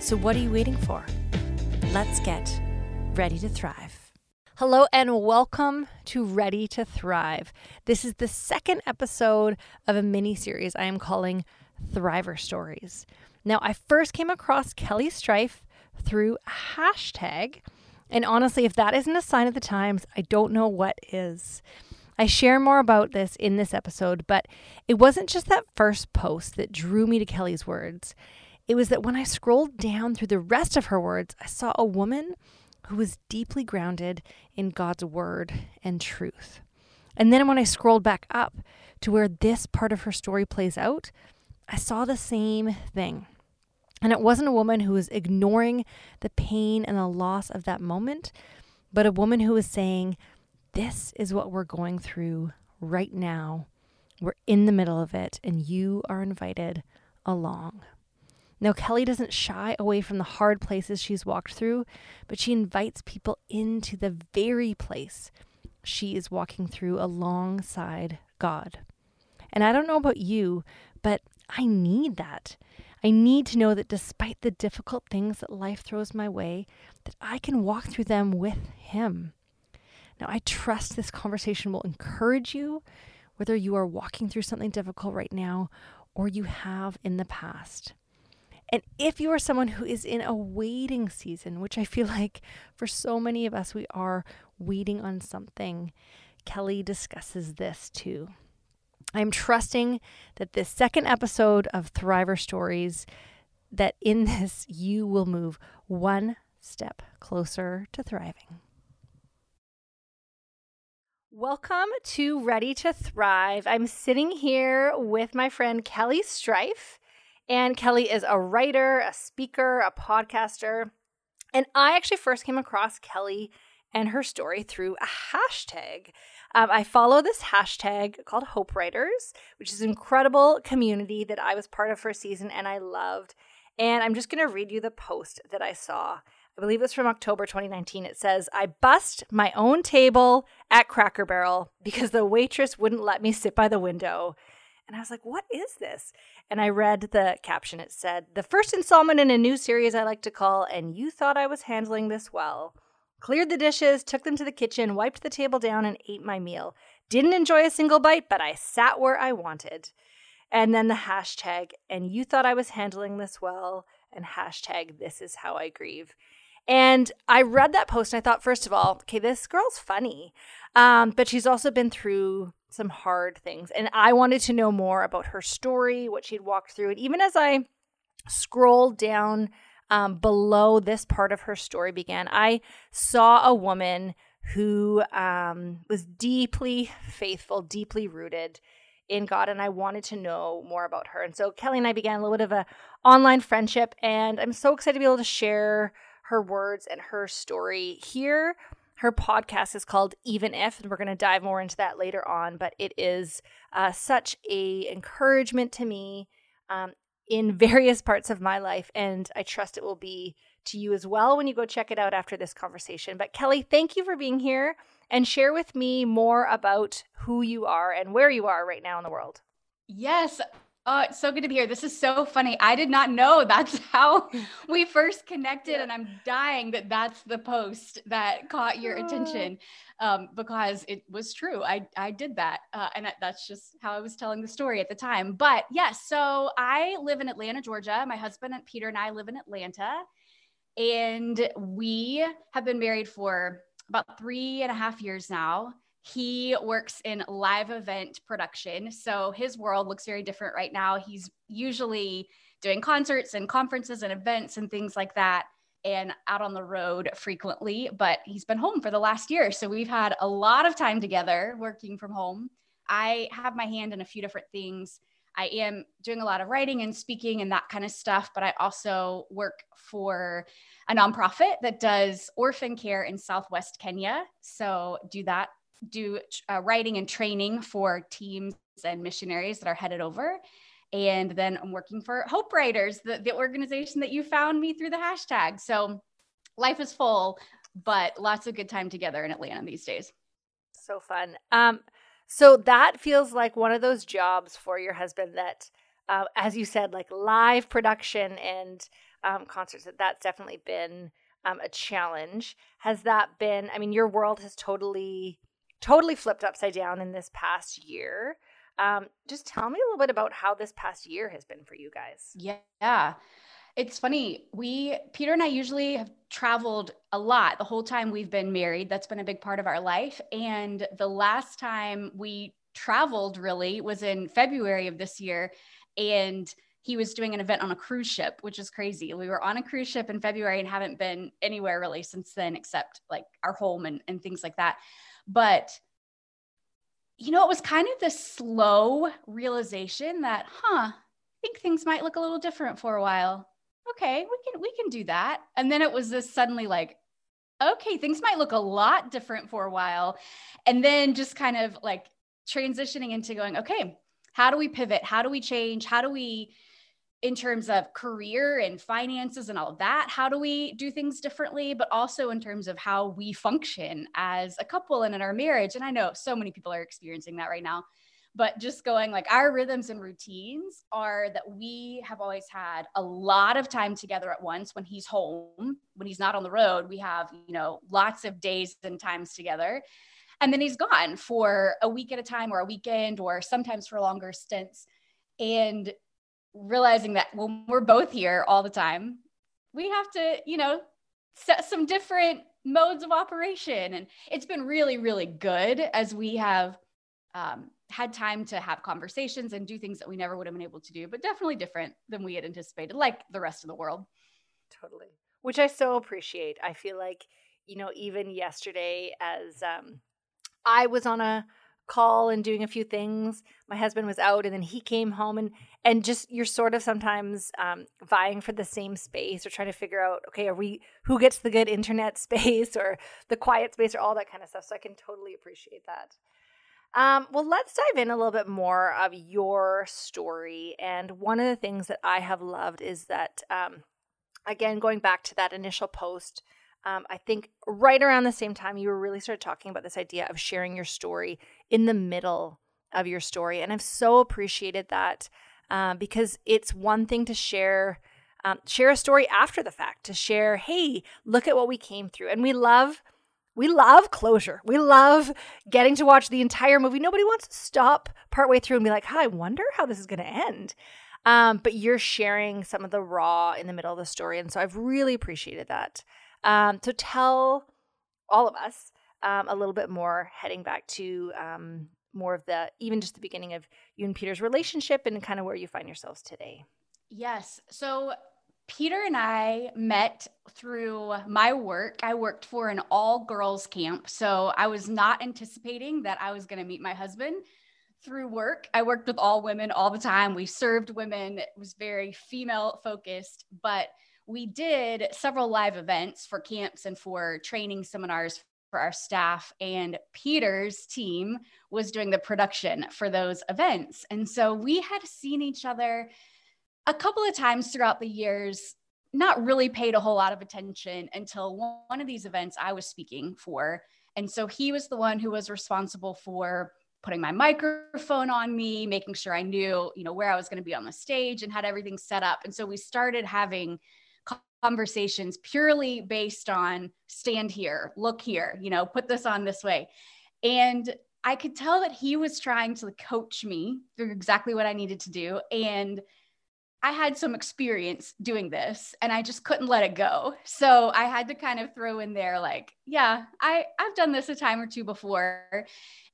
So, what are you waiting for? Let's get ready to thrive. Hello and welcome to Ready to Thrive. This is the second episode of a mini series I am calling Thriver Stories. Now, I first came across Kelly Strife through a hashtag, and honestly, if that isn't a sign of the times, I don't know what is. I share more about this in this episode, but it wasn't just that first post that drew me to Kelly's words. It was that when I scrolled down through the rest of her words, I saw a woman who was deeply grounded in God's word and truth. And then when I scrolled back up to where this part of her story plays out, I saw the same thing. And it wasn't a woman who was ignoring the pain and the loss of that moment, but a woman who was saying, This is what we're going through right now. We're in the middle of it, and you are invited along. Now, Kelly doesn't shy away from the hard places she's walked through, but she invites people into the very place she is walking through alongside God. And I don't know about you, but I need that. I need to know that despite the difficult things that life throws my way, that I can walk through them with him. Now, I trust this conversation will encourage you, whether you are walking through something difficult right now or you have in the past. And if you are someone who is in a waiting season, which I feel like for so many of us, we are waiting on something, Kelly discusses this too. I'm trusting that this second episode of Thriver Stories, that in this you will move one step closer to thriving. Welcome to Ready to Thrive. I'm sitting here with my friend Kelly Strife. And Kelly is a writer, a speaker, a podcaster. And I actually first came across Kelly and her story through a hashtag. Um, I follow this hashtag called Hope Writers, which is an incredible community that I was part of for a season and I loved. And I'm just going to read you the post that I saw. I believe it's from October 2019. It says, I bust my own table at Cracker Barrel because the waitress wouldn't let me sit by the window. And I was like, what is this? And I read the caption. It said, The first installment in a new series I like to call, and you thought I was handling this well. Cleared the dishes, took them to the kitchen, wiped the table down, and ate my meal. Didn't enjoy a single bite, but I sat where I wanted. And then the hashtag, and you thought I was handling this well, and hashtag, this is how I grieve. And I read that post and I thought, first of all, okay, this girl's funny. Um, but she's also been through some hard things. And I wanted to know more about her story, what she'd walked through. And even as I scrolled down um, below this part of her story began, I saw a woman who um, was deeply faithful, deeply rooted in God, and I wanted to know more about her. And so Kelly and I began a little bit of a online friendship, and I'm so excited to be able to share her words and her story here her podcast is called Even If, and we're going to dive more into that later on. But it is uh, such a encouragement to me um, in various parts of my life, and I trust it will be to you as well when you go check it out after this conversation. But Kelly, thank you for being here and share with me more about who you are and where you are right now in the world. Yes, Oh, it's so good to be here. This is so funny. I did not know that's how we first connected, yeah. and I'm dying that that's the post that caught your attention um, because it was true. I I did that, uh, and that's just how I was telling the story at the time. But yes, so I live in Atlanta, Georgia. My husband and Peter and I live in Atlanta, and we have been married for about three and a half years now he works in live event production. So his world looks very different right now. He's usually doing concerts and conferences and events and things like that and out on the road frequently, but he's been home for the last year. So we've had a lot of time together working from home. I have my hand in a few different things. I am doing a lot of writing and speaking and that kind of stuff, but I also work for a nonprofit that does orphan care in Southwest Kenya. So do that, do uh, writing and training for teams and missionaries that are headed over. And then I'm working for Hope Writers, the, the organization that you found me through the hashtag. So life is full, but lots of good time together in Atlanta these days. So fun. Um, so that feels like one of those jobs for your husband that, uh, as you said, like live production and um, concerts, that that's definitely been um, a challenge. Has that been, I mean, your world has totally, totally flipped upside down in this past year. Um, just tell me a little bit about how this past year has been for you guys. Yeah. It's funny. We, Peter and I usually have traveled a lot the whole time we've been married. That's been a big part of our life. And the last time we traveled really was in February of this year. And he was doing an event on a cruise ship, which is crazy. We were on a cruise ship in February and haven't been anywhere really since then, except like our home and, and things like that. But you know, it was kind of the slow realization that, huh, I think things might look a little different for a while. Okay, we can we can do that. And then it was this suddenly like, okay, things might look a lot different for a while. And then just kind of like transitioning into going, okay, how do we pivot? How do we change? How do we in terms of career and finances and all of that how do we do things differently? But also in terms of how we function as a couple and in our marriage. And i know so many people are experiencing that right now. But just going like our rhythms and routines are that we have always had a lot of time together at once when he's home when he's not on the road. We have you know lots of days and times together. And then he's gone for a week at a time or a weekend or sometimes for longer stints. And realizing that when we're both here all the time, we have to, you know, set some different modes of operation. And it's been really, really good as we have um, had time to have conversations and do things that we never would have been able to do, but definitely different than we had anticipated, like the rest of the world. Totally. Which I so appreciate. I feel like, you know, even yesterday, as um, I was on a call and doing a few things. My husband was out and then he came home and and just you're sort of sometimes um, vying for the same space or trying to figure out okay are we who gets the good internet space or the quiet space or all that kind of stuff. So I can totally appreciate that. Um, well, let's dive in a little bit more of your story. And one of the things that I have loved is that, um, again, going back to that initial post um, I think right around the same time, you were really started talking about this idea of sharing your story in the middle of your story. And I've so appreciated that uh, because it's one thing to share. Um, share a story after the fact to share hey look at what we came through and we love we love closure. We love getting to watch the entire movie. Nobody wants to stop partway through and be like, I wonder how this is going to end. Um, but you're sharing some of the raw in the middle of the story. And so I've really appreciated that. Um, so tell all of us um, a little bit more, heading back to um, more of the even just the beginning of you and Peter's relationship and kind of where you find yourselves today. Yes. So Peter and I met through my work. I worked for an all girls camp. So I was not anticipating that I was going to meet my husband through work. I worked with all women all the time. We served women, it was very female focused, but we did several live events for camps and for training seminars for our staff and Peter's team was doing the production for those events. And so we had seen each other a couple of times throughout the years, not really paid a whole lot of attention until one of these events I was speaking for. And so he was the one who was responsible for putting my microphone on me, making sure I knew, you know, where I was going to be on the stage and had everything set up. And so we started having conversations purely based on stand here, look here, you know, put this on this way. And I could tell that he was trying to coach me through exactly what I needed to do. And I had some experience doing this and I just couldn't let it go. So I had to kind of throw in there like, yeah, I I've done this a time or two before.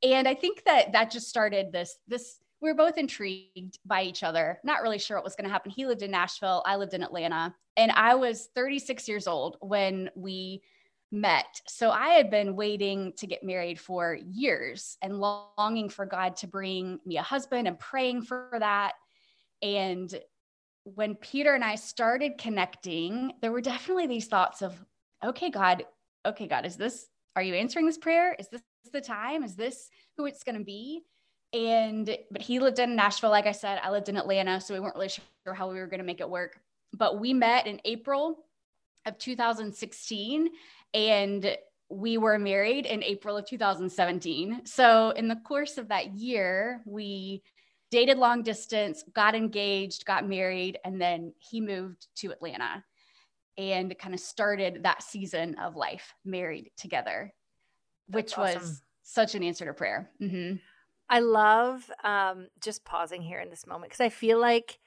And I think that that just started this this we were both intrigued by each other, not really sure what was going to happen. He lived in Nashville, I lived in Atlanta, and I was 36 years old when we met. So I had been waiting to get married for years and longing for God to bring me a husband and praying for that. And when Peter and I started connecting, there were definitely these thoughts of, okay, God, okay, God, is this, are you answering this prayer? Is this the time? Is this who it's going to be? And, but he lived in Nashville, like I said, I lived in Atlanta. So we weren't really sure how we were going to make it work. But we met in April of 2016 and we were married in April of 2017. So, in the course of that year, we dated long distance, got engaged, got married, and then he moved to Atlanta and kind of started that season of life married together, which awesome. was such an answer to prayer. Mm-hmm. I love um, just pausing here in this moment because I feel like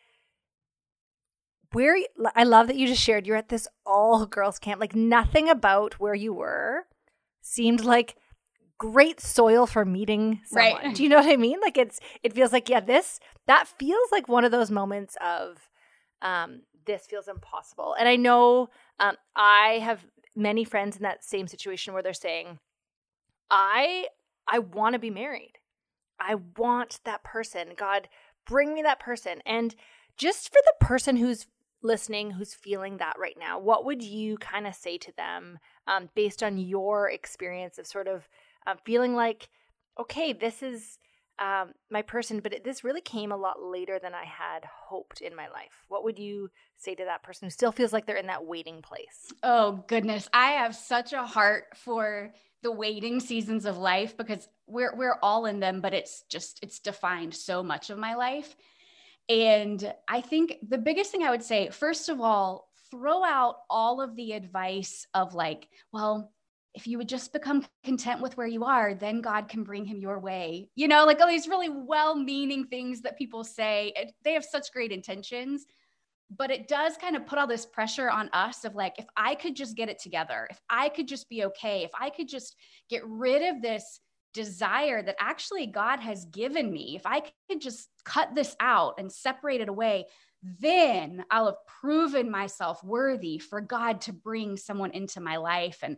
where I love that you just shared you're at this all girls camp. Like nothing about where you were seemed like great soil for meeting someone. Right. Do you know what I mean? Like it's it feels like yeah, this that feels like one of those moments of um this feels impossible. And I know um I have many friends in that same situation where they're saying I I want to be married. I want that person. God, bring me that person. And just for the person who's listening who's feeling that right now, what would you kind of say to them um, based on your experience of sort of uh, feeling like, okay, this is um, my person, but it, this really came a lot later than I had hoped in my life. What would you say to that person who still feels like they're in that waiting place? Oh, goodness. I have such a heart for the waiting seasons of life because we're we're all in them but it's just it's defined so much of my life and I think the biggest thing I would say, first of all, throw out all of the advice of like, well, if you would just become content with where you are, then God can bring him your way. You know, like all these really well meaning things that people say. They have such great intentions, but it does kind of put all this pressure on us of like, if I could just get it together, if I could just be okay, if I could just get rid of this desire that actually God has given me, if I could just cut this out and separate it away, then I'll have proven myself worthy for God to bring someone into my life. And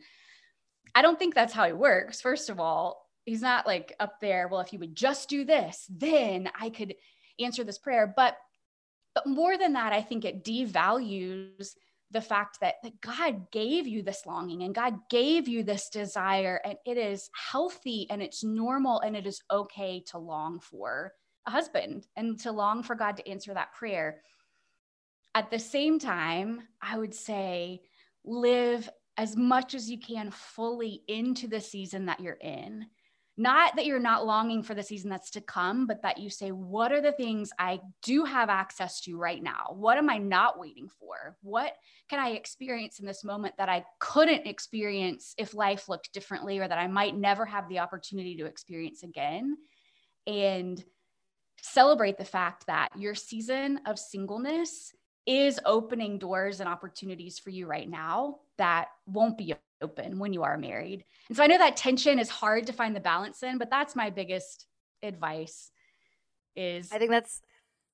I don't think that's how he works. First of all, he's not like up there, well, if you would just do this, then I could answer this prayer. But but more than that, I think it devalues the fact that, that God gave you this longing and God gave you this desire, and it is healthy and it's normal and it is okay to long for a husband and to long for God to answer that prayer. At the same time, I would say live as much as you can fully into the season that you're in not that you're not longing for the season that's to come, but that you say, what are the things I do have access to right now? What am I not waiting for? What can I experience in this moment that I couldn't experience if life looked differently or that I might never have the opportunity to experience again? And celebrate the fact that your season of singleness is opening doors and opportunities for you right now that won't be open when you are married. And so I know that tension is hard to find the balance in, but that's my biggest advice is I think that's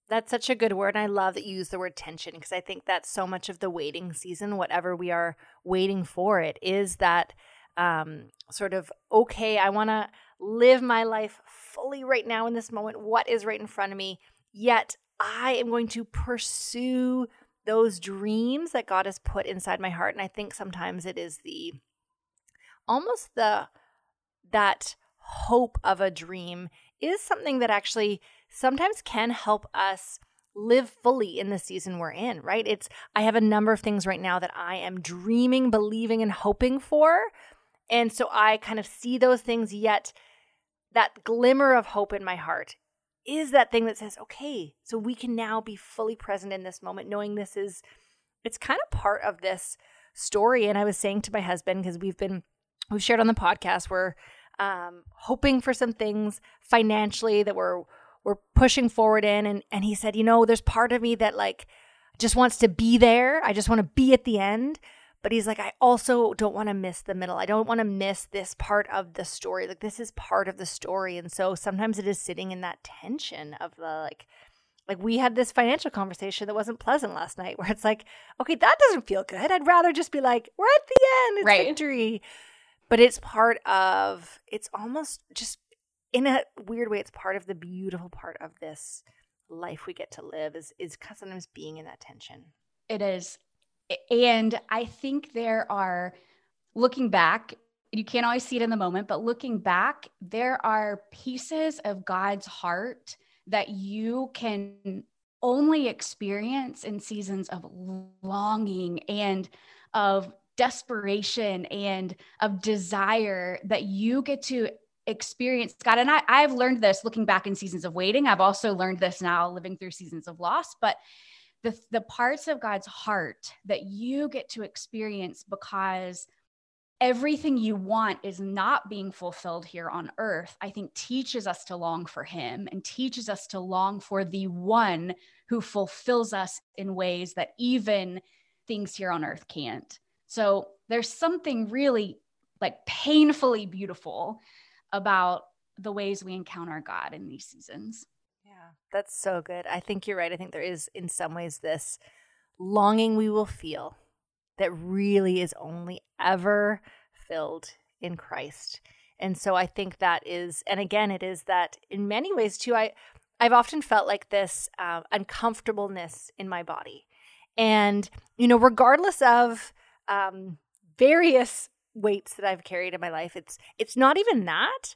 that's such a good word. And I love that you use the word tension because I think that's so much of the waiting season, whatever we are waiting for it, is that um, sort of, okay, I want to live my life fully right now in this moment. What is right in front of me? Yet I am going to pursue those dreams that God has put inside my heart. And I think sometimes it is the almost the that hope of a dream is something that actually sometimes can help us live fully in the season we're in, right? It's I have a number of things right now that I am dreaming, believing and hoping for. And so I kind of see those things yet that glimmer of hope in my heart is that thing that says, okay, so we can now be fully present in this moment, knowing this is, it's kind of part of this story. And I was saying to my husband, because we've been, we've shared on the podcast, we're um, hoping for some things financially that we're, we're pushing forward in. And, and he said, you know, there's part of me that like just wants to be there. I just want to be at the end. But he's like, I also don't want to miss the middle. I don't want to miss this part of the story. Like, this is part of the story. And so sometimes it is sitting in that tension of the like, like we had this financial conversation that wasn't pleasant last night where it's like, okay, that doesn't feel good. I'd rather just be like, we're at the end, it's right. victory. But it's part of, it's almost just in a weird way, it's part of the beautiful part of this life we get to live is is sometimes being in that tension. It is. And I think there are looking back, you can't always see it in the moment, but looking back, there are pieces of God's heart that you can only experience in seasons of longing and of desperation and of desire that you get to experience God. And I, I've learned this looking back in seasons of waiting. I've also learned this now living through seasons of loss. But the, the parts of God's heart that you get to experience because everything you want is not being fulfilled here on earth, I think teaches us to long for Him and teaches us to long for the one who fulfills us in ways that even things here on earth can't. So there's something really like painfully beautiful about the ways we encounter God in these seasons. That's so good. I think you're right. I think there is, in some ways, this longing we will feel that really is only ever filled in Christ. And so I think that is, and again, it is that in many ways too. I I've often felt like this uh, uncomfortableness in my body, and you know, regardless of um, various weights that I've carried in my life, it's it's not even that.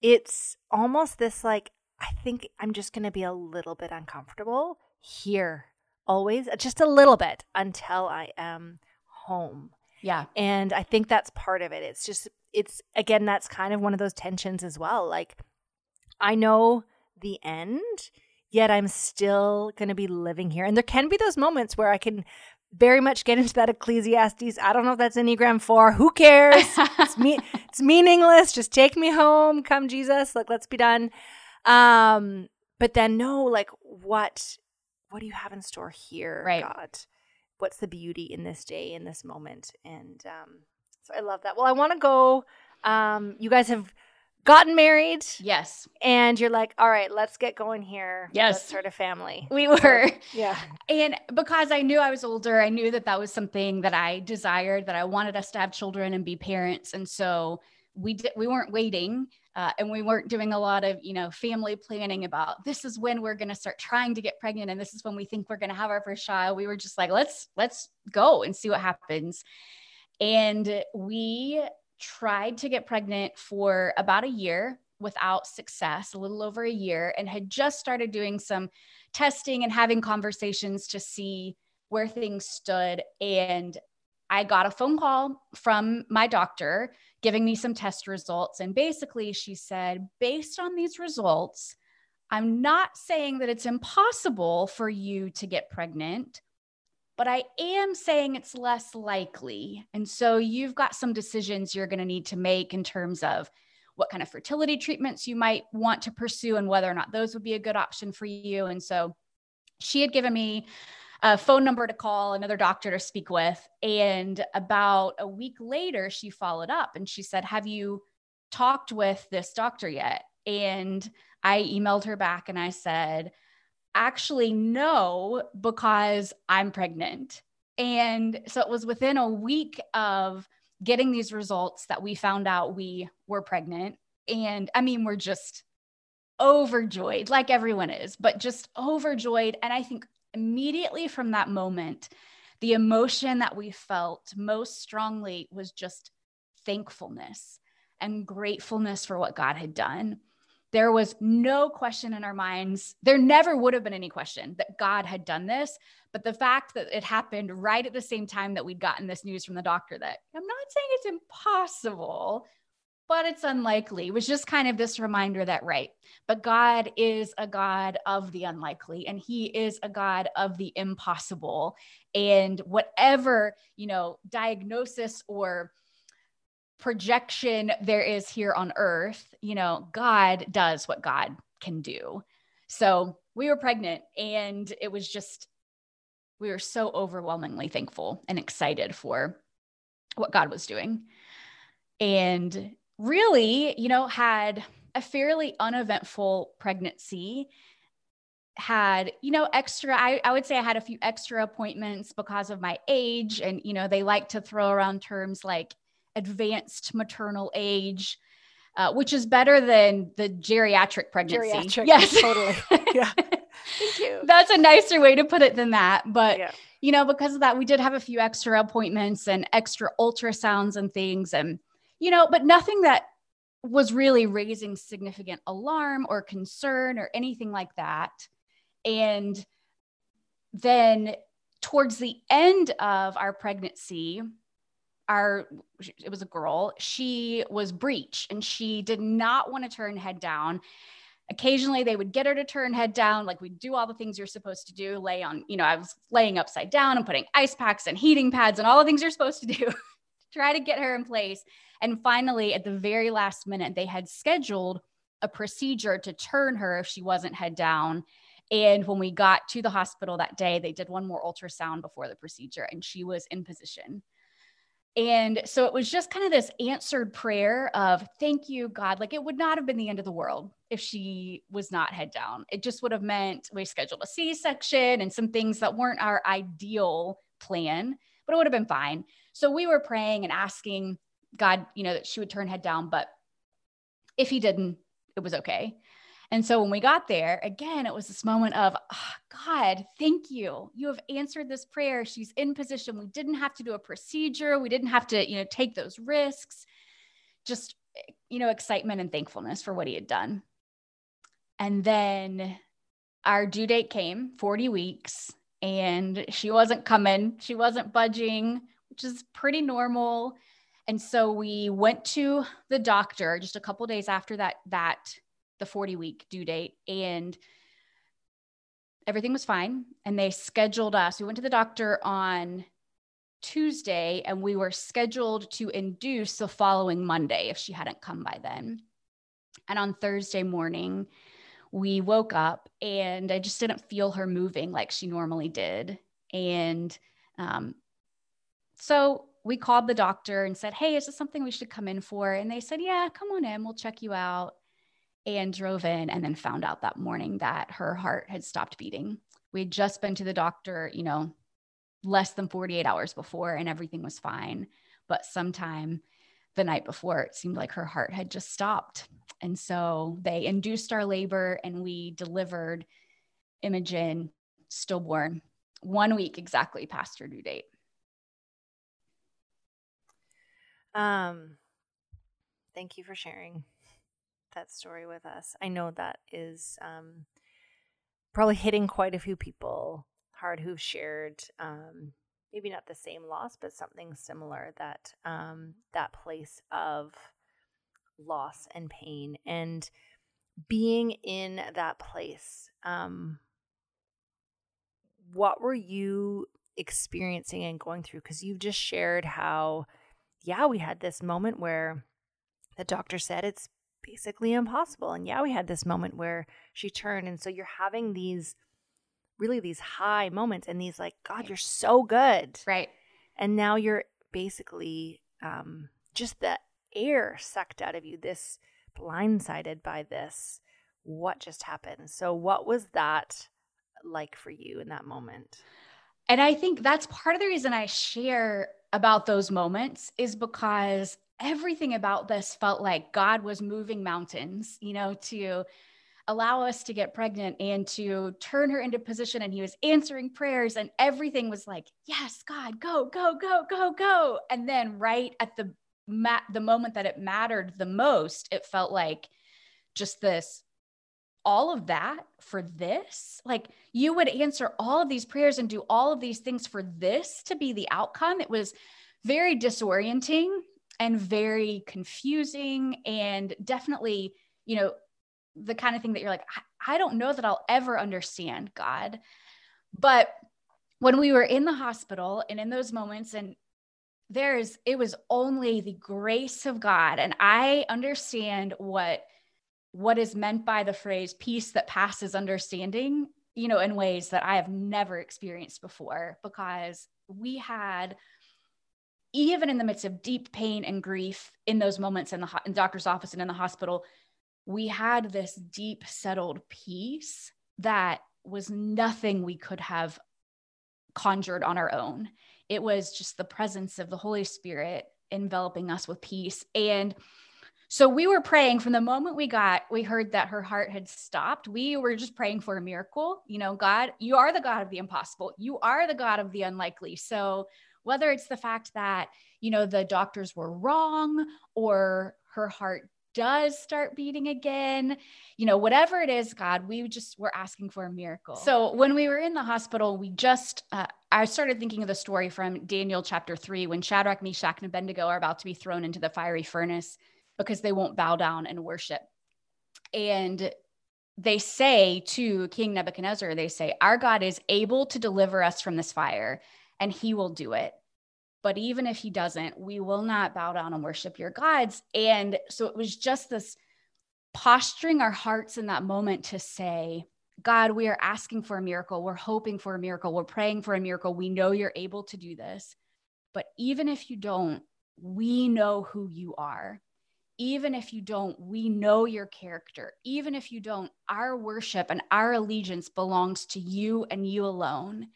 It's almost this like I think I'm just going to be a little bit uncomfortable here, always, uh, just a little bit until I am home. Yeah. And I think that's part of it. It's just, it's again, that's kind of one of those tensions as well. Like, I know the end, yet I'm still going to be living here. And there can be those moments where I can very much get into that Ecclesiastes. I don't know if that's Enneagram 4. Who cares? it's, me- it's meaningless. Just take me home. Come, Jesus. Like, let's be done. Um, but then, no, like, what? What do you have in store here, right. God? what's the beauty in this day in this moment? And um, so i love that. Well i want to go um, you guys have gotten married. Yes. And you're like all right let's get going here. Yes. Let's start a family. We were. Yeah. And because i knew i was older i knew that that was something that i desired that i wanted us to have children and be parents. And so we did we weren't waiting uh, and we weren't doing a lot of you know family planning about this is when we're going to start trying to get pregnant and this is when we think we're going to have our first child. We were just like let's let's go and see what happens. And we tried to get pregnant for about a year without success a little over a year and had just started doing some testing and having conversations to see where things stood. And I got a phone call from my doctor giving me some test results. And basically, she said, based on these results, I'm not saying that it's impossible for you to get pregnant, but I am saying it's less likely. And so you've got some decisions you're going to need to make in terms of what kind of fertility treatments you might want to pursue and whether or not those would be a good option for you. And so she had given me a phone number to call, another doctor to speak with. And about a week later, she followed up and she said, Have you talked with this doctor yet? And I emailed her back and I said, Actually, no, because I'm pregnant. And so it was within a week of getting these results that we found out we were pregnant. And I mean, we're just overjoyed, like everyone is, but just overjoyed. And I think immediately from that moment, the emotion that we felt most strongly was just thankfulness and gratefulness for what God had done. There was no question in our minds. There never would have been any question that God had done this. But the fact that it happened right at the same time that we'd gotten this news from the doctor that I'm not saying it's impossible, but it's unlikely. It was just kind of this reminder that right but god is a god of the unlikely and he is a god of the impossible. And whatever you know diagnosis or projection there is here on earth you know god does what god can do. So we were pregnant and it was just we were so overwhelmingly thankful and excited for what god was doing. And really, you know, had a fairly uneventful pregnancy had you know extra I, I would say i had a few extra appointments because of my age and you know they like to throw around terms like advanced maternal age uh, which is better than the geriatric pregnancy geriatric, yes totally yeah Thank you. That's a nicer way to put it than that. But, yeah. you know, because of that, we did have a few extra appointments and extra ultrasounds and things. And, you know, but nothing that was really raising significant alarm or concern or anything like that. And then towards the end of our pregnancy, our it was a girl, she was breech and she did not want to turn head down. Occasionally they would get her to turn head down, like we do all the things you're supposed to do, lay on, you know, I was laying upside down and putting ice packs and heating pads and all the things you're supposed to do. to try to get her in place. And finally, at the very last minute, they had scheduled a procedure to turn her if she wasn't head down. And when we got to the hospital that day, they did one more ultrasound before the procedure and she was in position. And so it was just kind of this answered prayer of thank you, God. Like it would not have been the end of the world if she was not head down. It just would have meant we scheduled a C section and some things that weren't our ideal plan, but it would have been fine. So we were praying and asking God, you know, that she would turn head down. But if he didn't, it was okay. And so when we got there, again, it was this moment of, oh, God, thank you. You have answered this prayer. She's in position. We didn't have to do a procedure. We didn't have to, you know, take those risks. Just, you know, excitement and thankfulness for what he had done. And then our due date came 40 weeks and she wasn't coming. She wasn't budging, which is pretty normal. And so we went to the doctor just a couple days after that that the 40 week due date and everything was fine and they scheduled us. We went to the doctor on Tuesday and we were scheduled to induce the following Monday if she hadn't come by then. And on Thursday morning, we woke up and I just didn't feel her moving like she normally did. And um, so we called the doctor and said, Hey, is this something we should come in for? And they said, Yeah, come on in. We'll check you out. And drove in and then found out that morning that her heart had stopped beating. We had just been to the doctor, you know, less than 48 hours before and everything was fine. But sometime the night before, it seemed like her heart had just stopped. And so they induced our labor and we delivered Imogen stillborn one week exactly past her due date. Um, thank you for sharing that story with us. I know that is um, probably hitting quite a few people hard who've shared um, maybe not the same loss, but something similar that um, that place of loss and pain and being in that place. Um, what were you experiencing and going through? Because you've just shared how yeah, we had this moment where the doctor said it's basically impossible. And yeah, we had this moment where she turned. And so you're having these really these high moments and these like, God, you're so good. Right. And now you're basically um, just the air sucked out of you, this blindsided by this. What just happened? So, what was that like for you in that moment? And I think that's part of the reason I share about those moments is because everything about this felt like God was moving mountains, you know, to allow us to get pregnant and to turn her into position. And he was answering prayers, and everything was like, Yes, God, go, go, go, go, go. And then, right at the mat, the moment that it mattered the most, it felt like just this all of that for this? Like you would answer all of these prayers and do all of these things for this to be the outcome. It was very disorienting and very confusing and definitely, you know, the kind of thing that you're like, I, I don't know that I'll ever understand God. But when we were in the hospital and in those moments, and there's, it was only the grace of God. And I understand what what is meant by the phrase peace that passes understanding, you know, in ways that I have never experienced before because we had even in the midst of deep pain and grief in those moments in the, in doctor's office and in the hospital, we had this deep settled peace that was nothing we could have conjured on our own. It was just the presence of the Holy Spirit enveloping us with peace. And So we were praying from the moment we got, we heard that her heart had stopped. We were just praying for a miracle. You know, God, you are the God of the impossible. You are the God of the unlikely. So whether it's the fact that, you know, the doctors were wrong or her heart does start beating again, you know, whatever it is, God, we just were asking for a miracle. So when we were in the hospital, we just, uh, I started thinking of the story from Daniel chapter three when Shadrach, Meshach, and Abednego are about to be thrown into the fiery furnace because they won't bow down and worship. And they say to King Nebuchadnezzar, they say, Our God is able to deliver us from this fire, and he will do it. But even if he doesn't, we will not bow down and worship your gods. And so it was just this posturing our hearts in that moment to say, God, we are asking for a miracle. We're hoping for a miracle. We're praying for a miracle. We know you're able to do this. But even if you don't, we know who you are even if you don't, we know your character. Even if you don't, our worship and our allegiance belongs to you and you alone.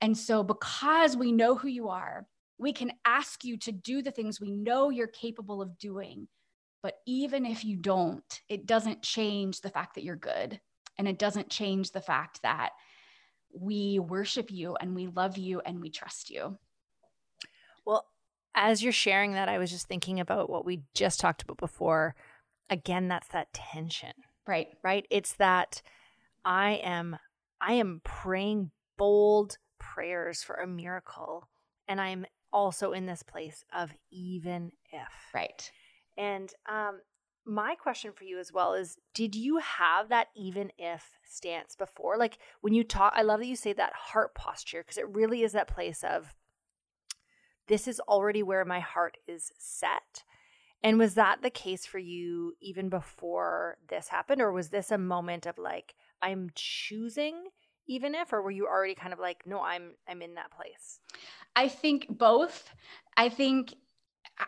And so, because we know who you are, we can ask you to do the things we know you're capable of doing. But even if you don't, it doesn't change the fact that you're good. And it doesn't change the fact that we worship you and we love you and we trust you. As you're sharing that, I was just thinking about what we just talked about before. Again, that's that tension. Right. Right. It's that I am I am praying bold prayers for a miracle. And I'm also in this place of even if. Right. And um my question for you as well is did you have that even if stance before like when you talk i love that you say that heart posture because it really is that place of this is already where my heart is set. And was that the case for you even before this happened? Or was this a moment of like, I'm choosing even if, or were you already kind of like, no, I'm I'm in that place? I think both. I think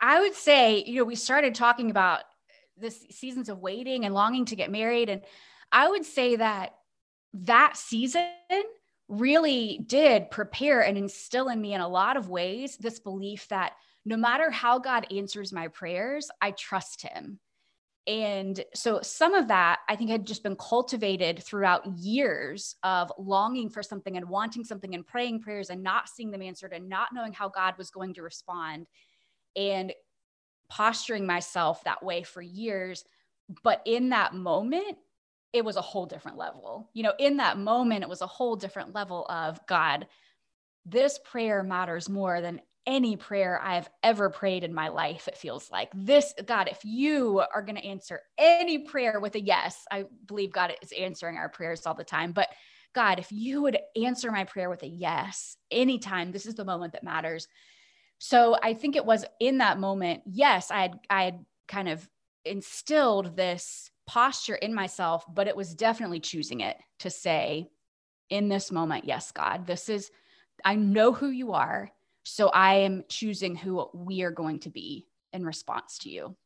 I would say, you know, we started talking about this seasons of waiting and longing to get married. And I would say that that season really did prepare and instill in me in a lot of ways this belief that no matter how God answers my prayers, I trust him. And so some of that I think had just been cultivated throughout years of longing for something and wanting something and praying prayers and not seeing them answered and not knowing how God was going to respond and posturing myself that way for years. But in that moment, it was a whole different level. You know, in that moment, it was a whole different level of God, this prayer matters more than any prayer I've ever prayed in my life. It feels like this, God, if you are going to answer any prayer with a yes, I believe God is answering our prayers all the time. But God, if you would answer my prayer with a yes anytime, this is the moment that matters. So I think it was in that moment, yes, I had, I had kind of instilled this posture in myself, but it was definitely choosing it to say, in this moment, yes, God, this is, I know who you are. So I am choosing who we are going to be in response to you.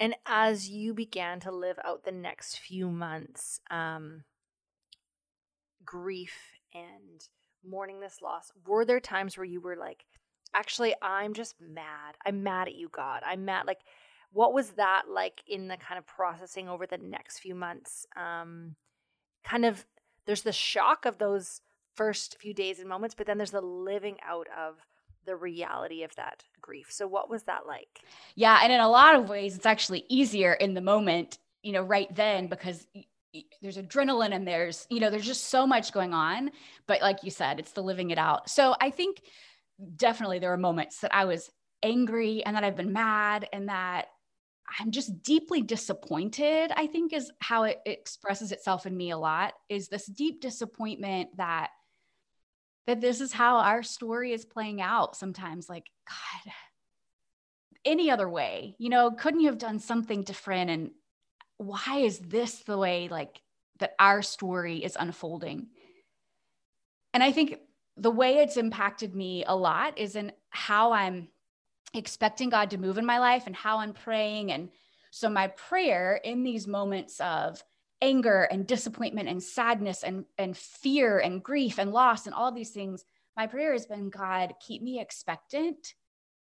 And as you began to live out the next few months, um, grief and mourning this loss, were there times where you were like, actually, I'm just mad. I'm mad at you, God. I'm mad. Like, what was that like in the kind of processing over the next few months? Um, kind of, there's the shock of those first few days and moments, but then there's the living out of the reality of that grief. So, what was that like? Yeah. And in a lot of ways, it's actually easier in the moment, you know, right then because there's adrenaline and there's, you know, there's just so much going on. But like you said, it's the living it out. So, I think definitely there were moments that I was angry and that I've been mad and that I'm just deeply disappointed, I think is how it expresses itself in me a lot is this deep disappointment that that this is how our story is playing out sometimes like god any other way you know couldn't you have done something different? And why is this the way like that our story is unfolding? And i think the way it's impacted me a lot is in how i'm expecting God to move in my life and how I'm praying. And so, my prayer in these moments of anger and disappointment and sadness and, and fear and grief and loss and all these things, my prayer has been God, keep me expectant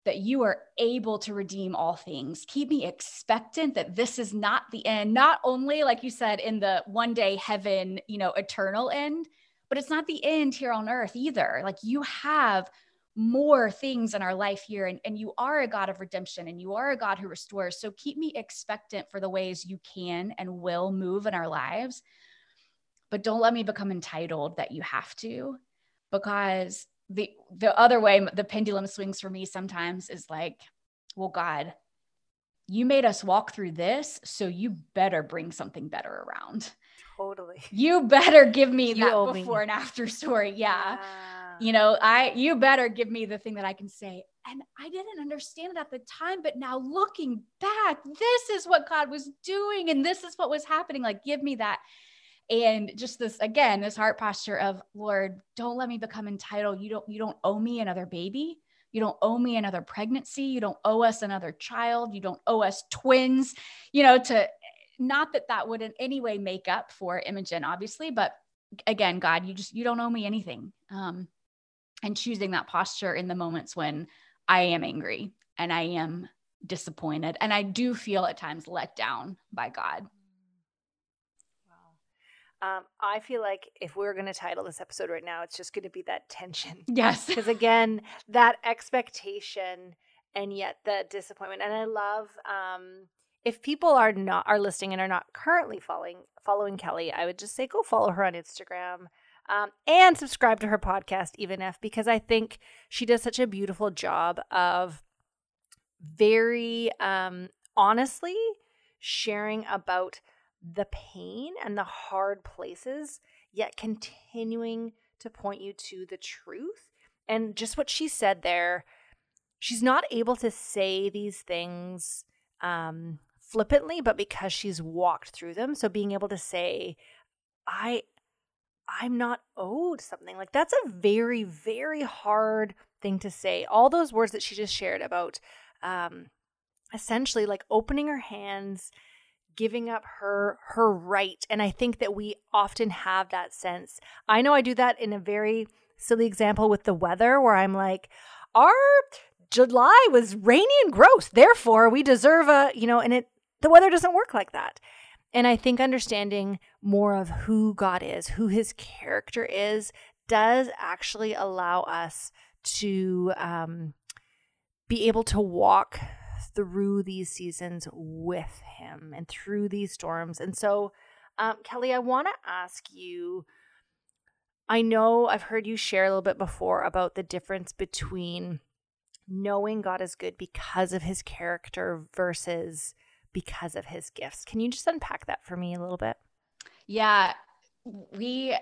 that you are able to redeem all things. Keep me expectant that this is not the end, not only, like you said, in the one day heaven, you know, eternal end, but it's not the end here on earth either. Like you have more things in our life here, and, and you are a God of redemption and you are a God who restores. So keep me expectant for the ways you can and will move in our lives. But don't let me become entitled that you have to, because the the other way the pendulum swings for me sometimes is like well god you made us walk through this so you better bring something better around totally you better give me you that before me. and after story yeah. yeah you know i you better give me the thing that i can say. And i didn't understand it at the time but now looking back this is what god was doing and this is what was happening. Like give me that. And just this again this heart posture of lord don't let me become entitled. You don't you don't owe me another baby. You don't owe me another pregnancy. You don't owe us another child. You don't owe us twins. You know to not that that would in any way make up for imogen obviously but again god you just you don't owe me anything. Um and choosing that posture in the moments when i am angry and i am disappointed and i do feel at times let down by god um, I feel like if we are going to title this episode right now, it's just going to be that tension. Yes. Because again, that expectation and yet the disappointment. And I love um, if people are not are listening and are not currently following following Kelly, I would just say go follow her on Instagram. Um, and subscribe to her podcast, even if because I think she does such a beautiful job of very um, honestly sharing about the pain and the hard places, yet continuing to point you to the truth. And just what she said there, she's not able to say these things um, flippantly, but because she's walked through them. So being able to say, I I'm not owed something. Like that's a very, very hard thing to say. All those words that she just shared about um essentially like opening her hands giving up her her right and i think that we often have that sense i know i do that in a very silly example with the weather where i'm like our july was rainy and gross therefore we deserve a you know and it the weather doesn't work like that and i think understanding more of who god is who his character is does actually allow us to um, be able to walk through these seasons with him and through these storms. And so, um, Kelly, I want to ask you I know I've heard you share a little bit before about the difference between knowing God is good because of his character versus because of his gifts. Can you just unpack that for me a little bit? Yeah. We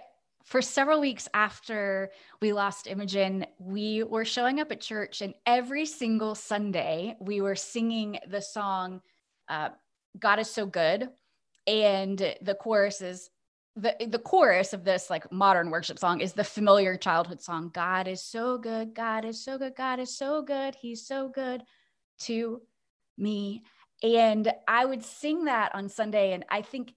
for several weeks after we lost Imogen, we were showing up at church, and every single Sunday we were singing the song uh, "God is so good," and the chorus is the the chorus of this like modern worship song is the familiar childhood song God is so good, God is so good, God is so good, He's so good to me. And I would sing that on Sunday, and I think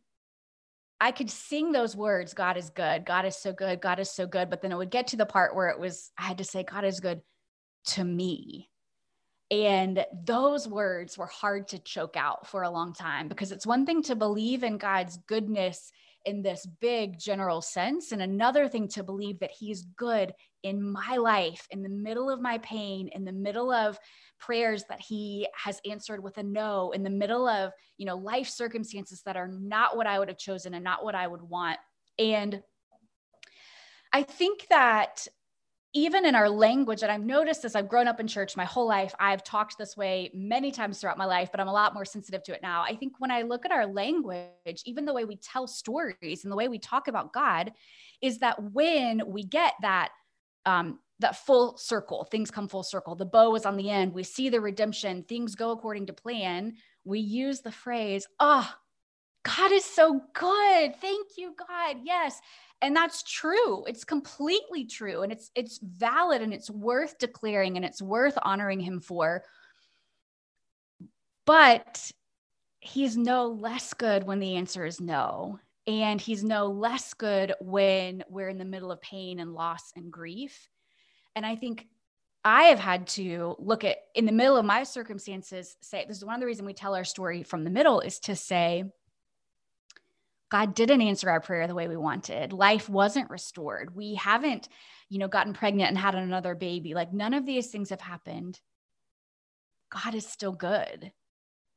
I could sing those words, God is good, God is so good, God is so good. But then it would get to the part where it was, I had to say, God is good to me. And those words were hard to choke out for a long time because it's one thing to believe in God's goodness in this big general sense, and another thing to believe that He's good in my life, in the middle of my pain, in the middle of prayers that he has answered with a no in the middle of you know life circumstances that are not what i would have chosen and not what i would want. And i think that even in our language and i've noticed as i've grown up in church my whole life. I've talked this way many times throughout my life but i'm a lot more sensitive to it now. I think when i look at our language even the way we tell stories and the way we talk about god is that when we get that um, that full circle things come full circle. The bow is on the end. We see the redemption. Things go according to plan. We use the phrase oh god is so good. Thank you god. Yes. And that's true. It's completely true. And it's it's valid and it's worth declaring and it's worth honoring him for. But he's no less good when the answer is no. And he's no less good when we're in the middle of pain and loss and grief and I think I have had to look at in the middle of my circumstances, say, this is one of the reasons we tell our story from the middle is to say, God didn't answer our prayer the way we wanted. Life wasn't restored. We haven't, you know, gotten pregnant and had another baby. Like none of these things have happened. God is still good.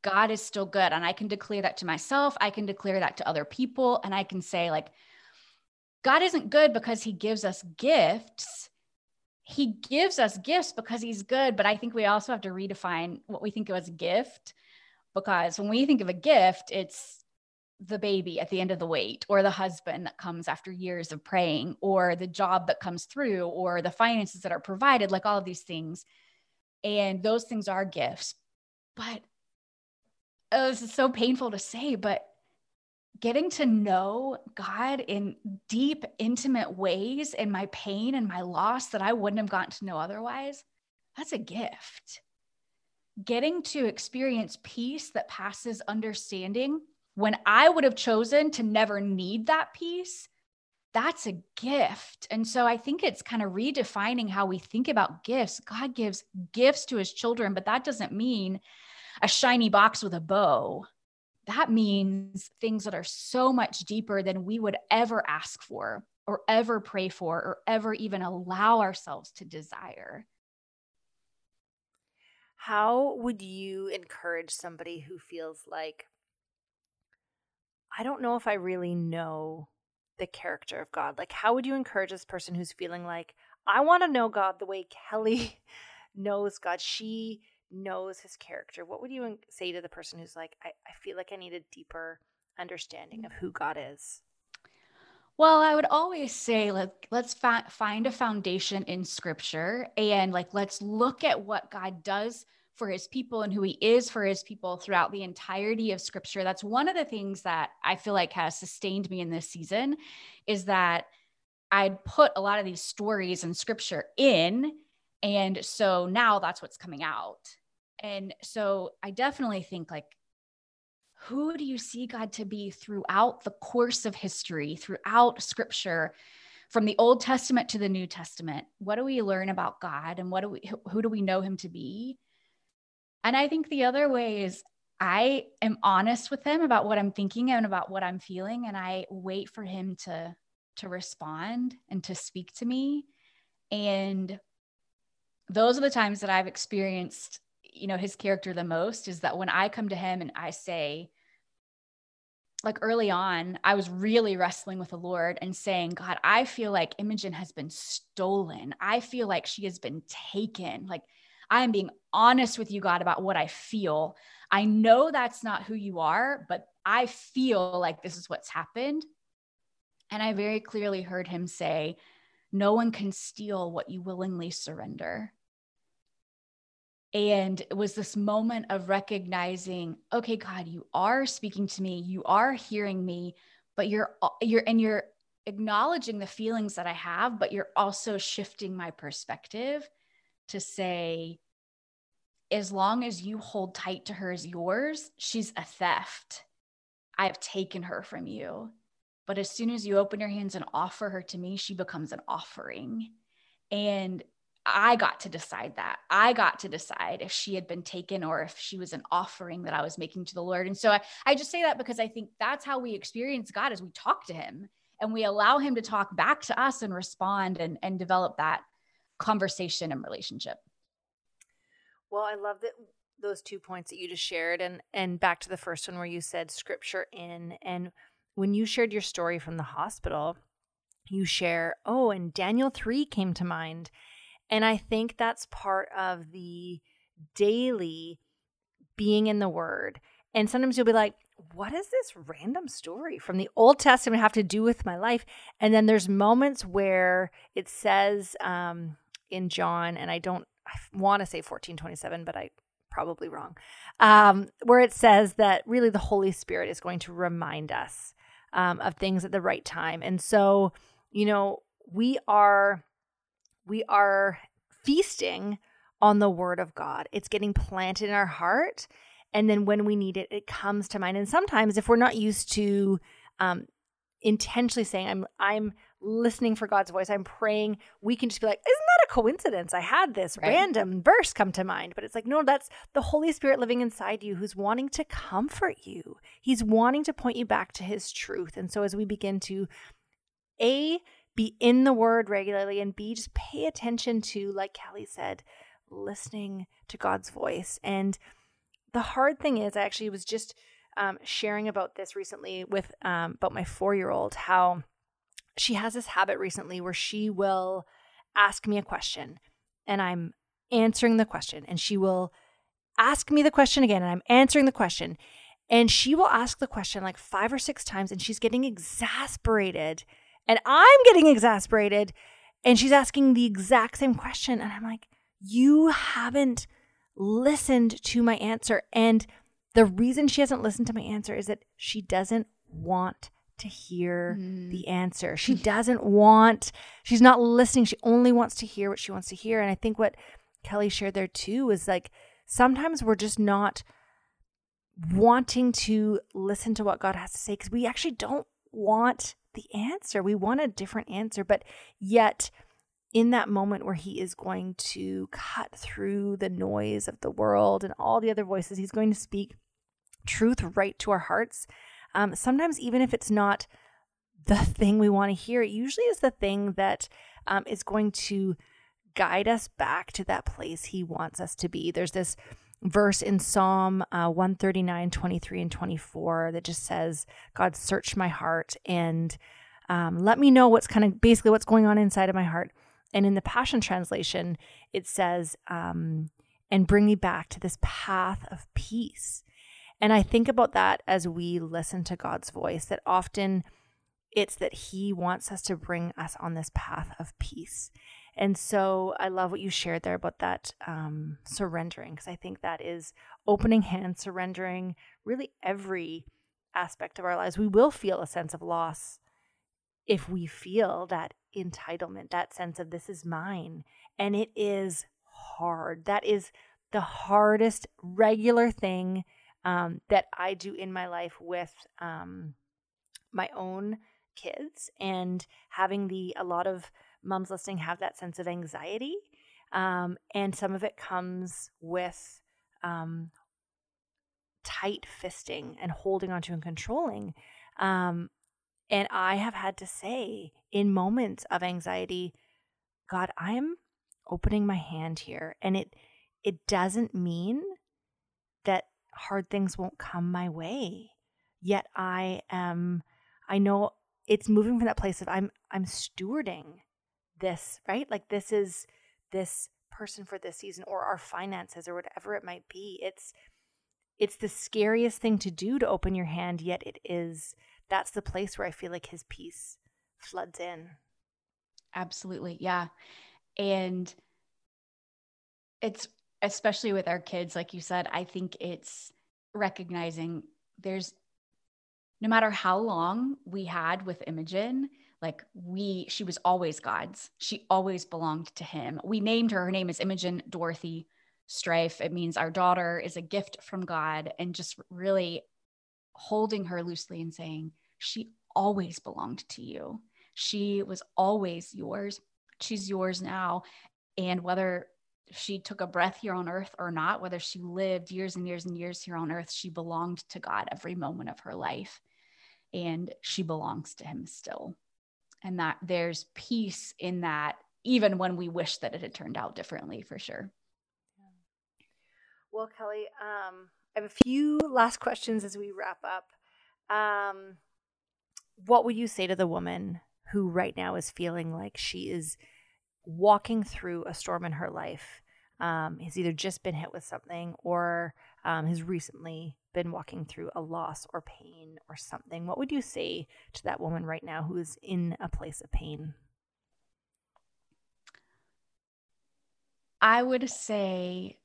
God is still good. And I can declare that to myself. I can declare that to other people. And I can say, like, God isn't good because he gives us gifts. He gives us gifts because he's good. But I think we also have to redefine what we think of as a gift. Because when we think of a gift, it's the baby at the end of the wait, or the husband that comes after years of praying, or the job that comes through, or the finances that are provided, like all of these things. And those things are gifts. But oh, this is so painful to say, but getting to know God in deep, intimate ways in my pain and my loss that I wouldn't have gotten to know otherwise, that's a gift. Getting to experience peace that passes understanding when I would have chosen to never need that peace, that's a gift. And so I think it's kind of redefining how we think about gifts. God gives gifts to his children, but that doesn't mean a shiny box with a bow. That means things that are so much deeper than we would ever ask for or ever pray for or ever even allow ourselves to desire. How would you encourage somebody who feels like I don't know if I really know the character of God. Like, how would you encourage this person who's feeling like, I want to know God the way Kelly knows God? She knows his character. What would you say to the person who's like, I, I feel like I need a deeper understanding of mm. who God is? Well, I would always say, like, let's find a foundation in scripture and, like, let's look at what God does for his people and who he is for his people throughout the entirety of scripture. That's one of the things that I feel like has sustained me in this season is that I'd put a lot of these stories and scripture in. And so now that's what's coming out. And so I definitely think like, who do you see God to be throughout the course of history, throughout scripture? from the Old Testament to the New Testament. What do we learn about God and what do we who do we know him to be? And I think the other way is I am honest with him about what I'm thinking and about what I'm feeling and I wait for him to to respond and to speak to me and those are the times that I've experienced you know his character the most is that when I come to him and I say like early on, I was really wrestling with the Lord and saying, God, I feel like Imogen has been stolen. I feel like she has been taken. Like I am being honest with you, God, about what I feel. I know that's not who you are, but I feel like this is what's happened. And I very clearly heard him say, No one can steal what you willingly surrender. And it was this moment of recognizing, okay, God, you are speaking to me, you are hearing me, but you're, you're, and you're acknowledging the feelings that I have, but you're also shifting my perspective to say, as long as you hold tight to her as yours, she's a theft. I have taken her from you. But as soon as you open your hands and offer her to me, she becomes an offering. And I got to decide that. I got to decide if she had been taken or if she was an offering that I was making to the Lord. And so I, I just say that because I think that's how we experience God as we talk to him and we allow him to talk back to us and respond and, and develop that conversation and relationship. Well, I love that those two points that you just shared and and back to the first one where you said scripture in and when you shared your story from the hospital, you share, "Oh, and Daniel 3 came to mind." And I think that's part of the daily being in the word. And sometimes you'll be like, what does this random story from the Old Testament have to do with my life? And then there's moments where it says um, in John, and I don't I want to say 1427, but I probably wrong, um, where it says that really the Holy Spirit is going to remind us um, of things at the right time. And so, you know, we are we are feasting on the word of God. It's getting planted in our heart. And then when we need it, it comes to mind. And sometimes if we're not used to um, intentionally saying, I'm I'm listening for God's voice. I'm praying. We can just be like, isn't that a coincidence? I had this right. random verse come to mind. But it's like, no, that's the Holy Spirit living inside you who's wanting to comfort you. He's wanting to point you back to his truth. And so as we begin to A, be in the word regularly, and be just pay attention to, like Kelly said, listening to God's voice. And the hard thing is, I actually was just um, sharing about this recently with um, about my four year old, how she has this habit recently where she will ask me a question and I'm answering the question, and she will ask me the question again and I'm answering the question. And she will ask the question like five or six times, and she's getting exasperated. And I'm getting exasperated. And she's asking the exact same question. And I'm like, you haven't listened to my answer. And the reason she hasn't listened to my answer is that she doesn't want to hear mm. the answer. She doesn't want, she's not listening. She only wants to hear what she wants to hear. And I think what Kelly shared there too is like sometimes we're just not wanting to listen to what God has to say because we actually don't want the answer. We want a different answer. But yet, in that moment where he is going to cut through the noise of the world and all the other voices, he's going to speak truth right to our hearts. Um, sometimes, even if it's not the thing we want to hear, it usually is the thing that um, is going to guide us back to that place he wants us to be. There's this verse in Psalm uh, 139, 23, and 24 that just says, God, search my heart and um, let me know what's kind of basically what's going on inside of my heart. And in the Passion Translation, it says, um, and bring me back to this path of peace. And I think about that as we listen to God's voice, that often it's that He wants us to bring us on this path of peace. And so I love what you shared there about that um, surrendering, because I think that is opening hands, surrendering really every aspect of our lives. We will feel a sense of loss if we feel that entitlement, that sense of this is mine. And it is hard. That is the hardest regular thing um, that I do in my life with um, my own kids and having the, a lot of moms listening have that sense of anxiety. Um, and some of it comes with um, tight fisting and holding onto and controlling. Um, and I have had to say in moments of anxiety, God, I am opening my hand here. And it it doesn't mean that hard things won't come my way. Yet I am I know it's moving from that place of I'm I'm stewarding this, right? Like this is this person for this season or our finances or whatever it might be. It's it's the scariest thing to do to open your hand, yet it is that's the place where I feel like his peace floods in. Absolutely. Yeah. And it's especially with our kids, like you said, I think it's recognizing there's no matter how long we had with Imogen, like we, she was always God's. She always belonged to him. We named her, her name is Imogen Dorothy Streiff. It means our daughter is a gift from God and just really holding her loosely and saying, she always belonged to you. She was always yours. She's yours now. And whether she took a breath here on earth or not, whether she lived years and years and years here on earth, she belonged to God every moment of her life. And she belongs to Him still. And that there's peace in that, even when we wish that it had turned out differently, for sure. Well, Kelly, um, I have a few last questions as we wrap up. Um, what would you say to the woman who right now is feeling like she is walking through a storm in her life? Um, has either just been hit with something or um, has recently been walking through a loss or pain or something. What would you say to that woman right now who is in a place of pain? I would say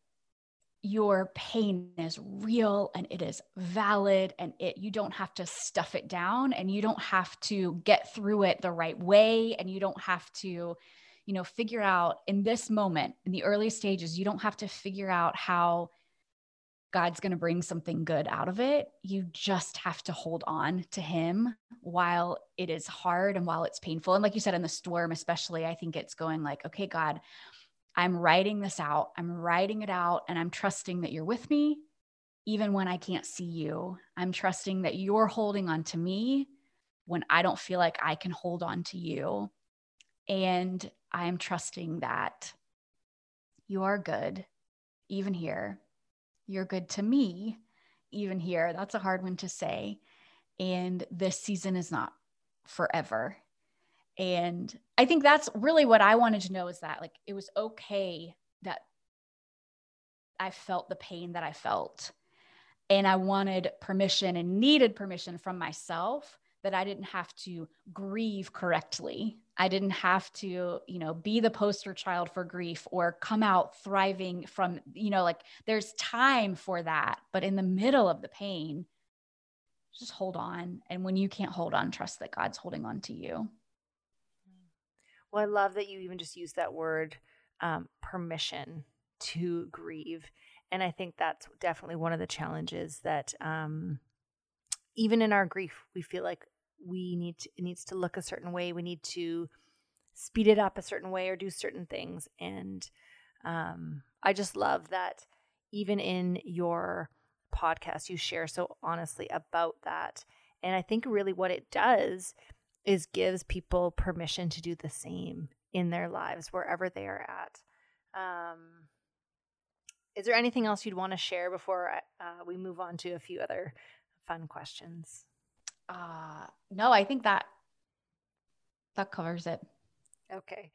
your pain is real and it is valid and it you don't have to stuff it down and you don't have to get through it the right way and you don't have to you know figure out in this moment in the early stages you don't have to figure out how God's going to bring something good out of it. You just have to hold on to Him while it is hard and while it's painful. And like you said, in the storm, especially, I think it's going like, okay, God, I'm writing this out. I'm writing it out and I'm trusting that you're with me even when I can't see you. I'm trusting that you're holding on to me when I don't feel like I can hold on to you. And I am trusting that you are good, even here. You're good to me, even here. That's a hard one to say. And this season is not forever. And I think that's really what I wanted to know is that, like, it was okay that I felt the pain that I felt. And I wanted permission and needed permission from myself that I didn't have to grieve correctly. I didn't have to, you know, be the poster child for grief or come out thriving from, you know, like there's time for that. But in the middle of the pain, just hold on. And when you can't hold on, trust that God's holding on to you. Well, I love that you even just use that word um, permission to grieve. And I think that's definitely one of the challenges that um, even in our grief, we feel like we need to, it needs to look a certain way. We need to speed it up a certain way or do certain things. And um, I just love that even in your podcast, you share so honestly about that. And I think really what it does is gives people permission to do the same in their lives wherever they are at. Um, is there anything else you'd want to share before uh, we move on to a few other fun questions? Uh, no, I think that that covers it. Okay.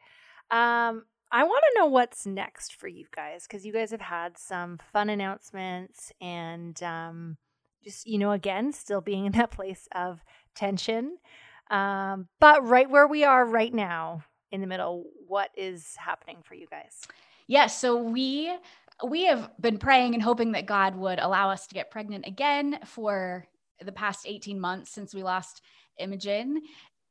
Um, I want to know what's next for you guys because you guys have had some fun announcements and um, just, you know, again, still being in that place of tension. Um, but right where we are right now in the middle, what is happening for you guys? Yes. Yeah, so we we have been praying and hoping that God would allow us to get pregnant again for the past 18 months since we lost Imogen.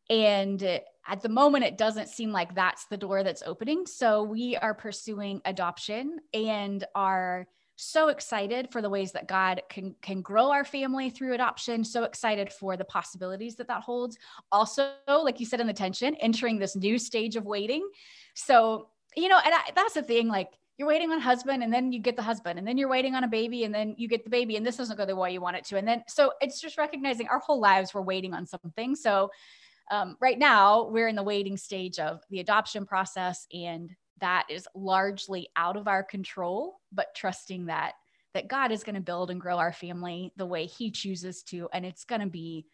And at the moment, it doesn't seem like that's the door that's opening. So we are pursuing adoption and are so excited for the ways that God can can grow our family through adoption. So excited for the possibilities that that holds. Also, like you said in the tension, entering this new stage of waiting. So you know, and I, that's the thing. Like you're waiting on husband and then you get the husband and then you're waiting on a baby and then you get the baby and this doesn't go the way you want it to. And then so it's just recognizing our whole lives we're waiting on something. So um, right now we're in the waiting stage of the adoption process and that is largely out of our control but trusting that that god is going to build and grow our family the way he chooses to and it's going to be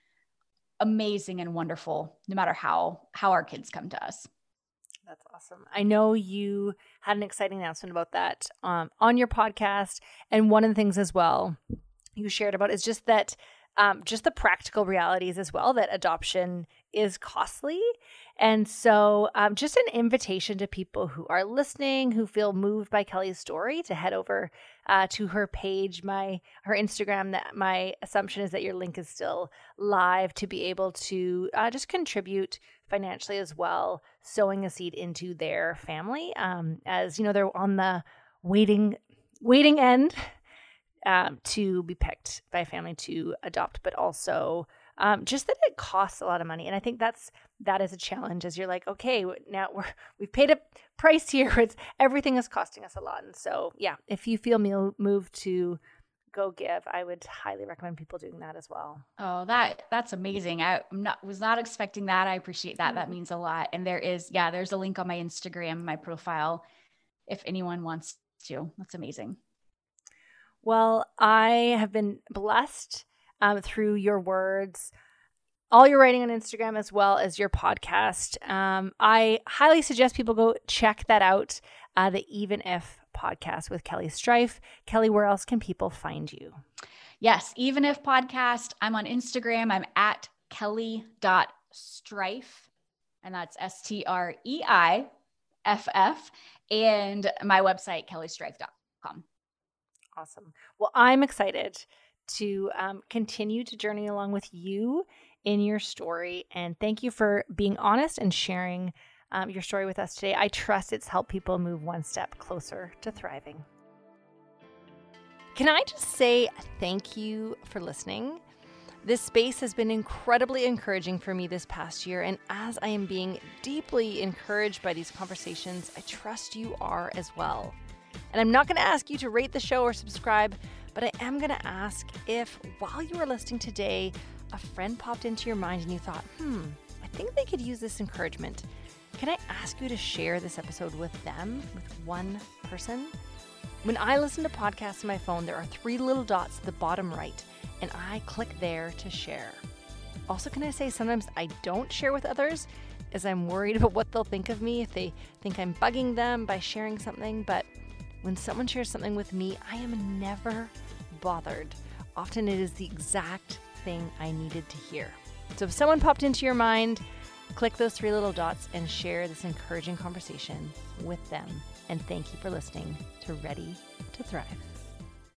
amazing and wonderful no matter how how our kids come to us that's awesome. I know you had an exciting announcement about that um, on your podcast. And one of the things as well you shared about is just that, um, just the practical realities as well that adoption is costly. And so, um, just an invitation to people who are listening, who feel moved by Kelly's story, to head over uh, to her page, my her Instagram. That my assumption is that your link is still live to be able to uh, just contribute financially as well, sowing a seed into their family. Um, as you know, they're on the waiting waiting end um, to be picked by a family to adopt, but also um, just that it costs a lot of money. And I think that's that is a challenge. As you're like, okay, now we're we've paid a price here. It's everything is costing us a lot. And so, yeah, if you feel moved to go give i would highly recommend people doing that as well. Oh that that's amazing. I not was not expecting that. I appreciate that. Mm-hmm. that means a lot. And there is yeah there's a link on my instagram my profile if anyone wants to. That's amazing. Well i have been blessed um, through your words all your writing on instagram as well as your podcast um, i highly suggest people go check that out uh, the even if podcast with Kelly Streiff. Kelly, where else can people find you? Yes, even if podcast, I'm on Instagram. I'm at kelly.streiff, and that's S T R E I F F, and my website, kellystreiff.com. Awesome. Well, I'm excited to um, continue to journey along with you in your story. And thank you for being honest and sharing um, your story with us today. I trust it's helped people move one step closer to thriving. Can I just say thank you for listening? This space has been incredibly encouraging for me this past year, and as I am being deeply encouraged by these conversations, I trust you are as well. And I'm not going to ask you to rate the show or subscribe, but I am going to ask if while you were listening today, a friend popped into your mind and you thought, hmm, I think they could use this encouragement. Can I ask you to share this episode with them, with one person? When I listen to podcasts on my phone, there are three little dots at the bottom right and I click there to share. Also, can I say sometimes I don't share with others as I'm worried about what they'll think of me if they think I'm bugging them by sharing something. But when someone shares something with me, I am never bothered. Often it is the exact I needed to hear. So if someone popped into your mind, click those three little dots and share this encouraging conversation with them. And thank you for listening to Ready to Thrive.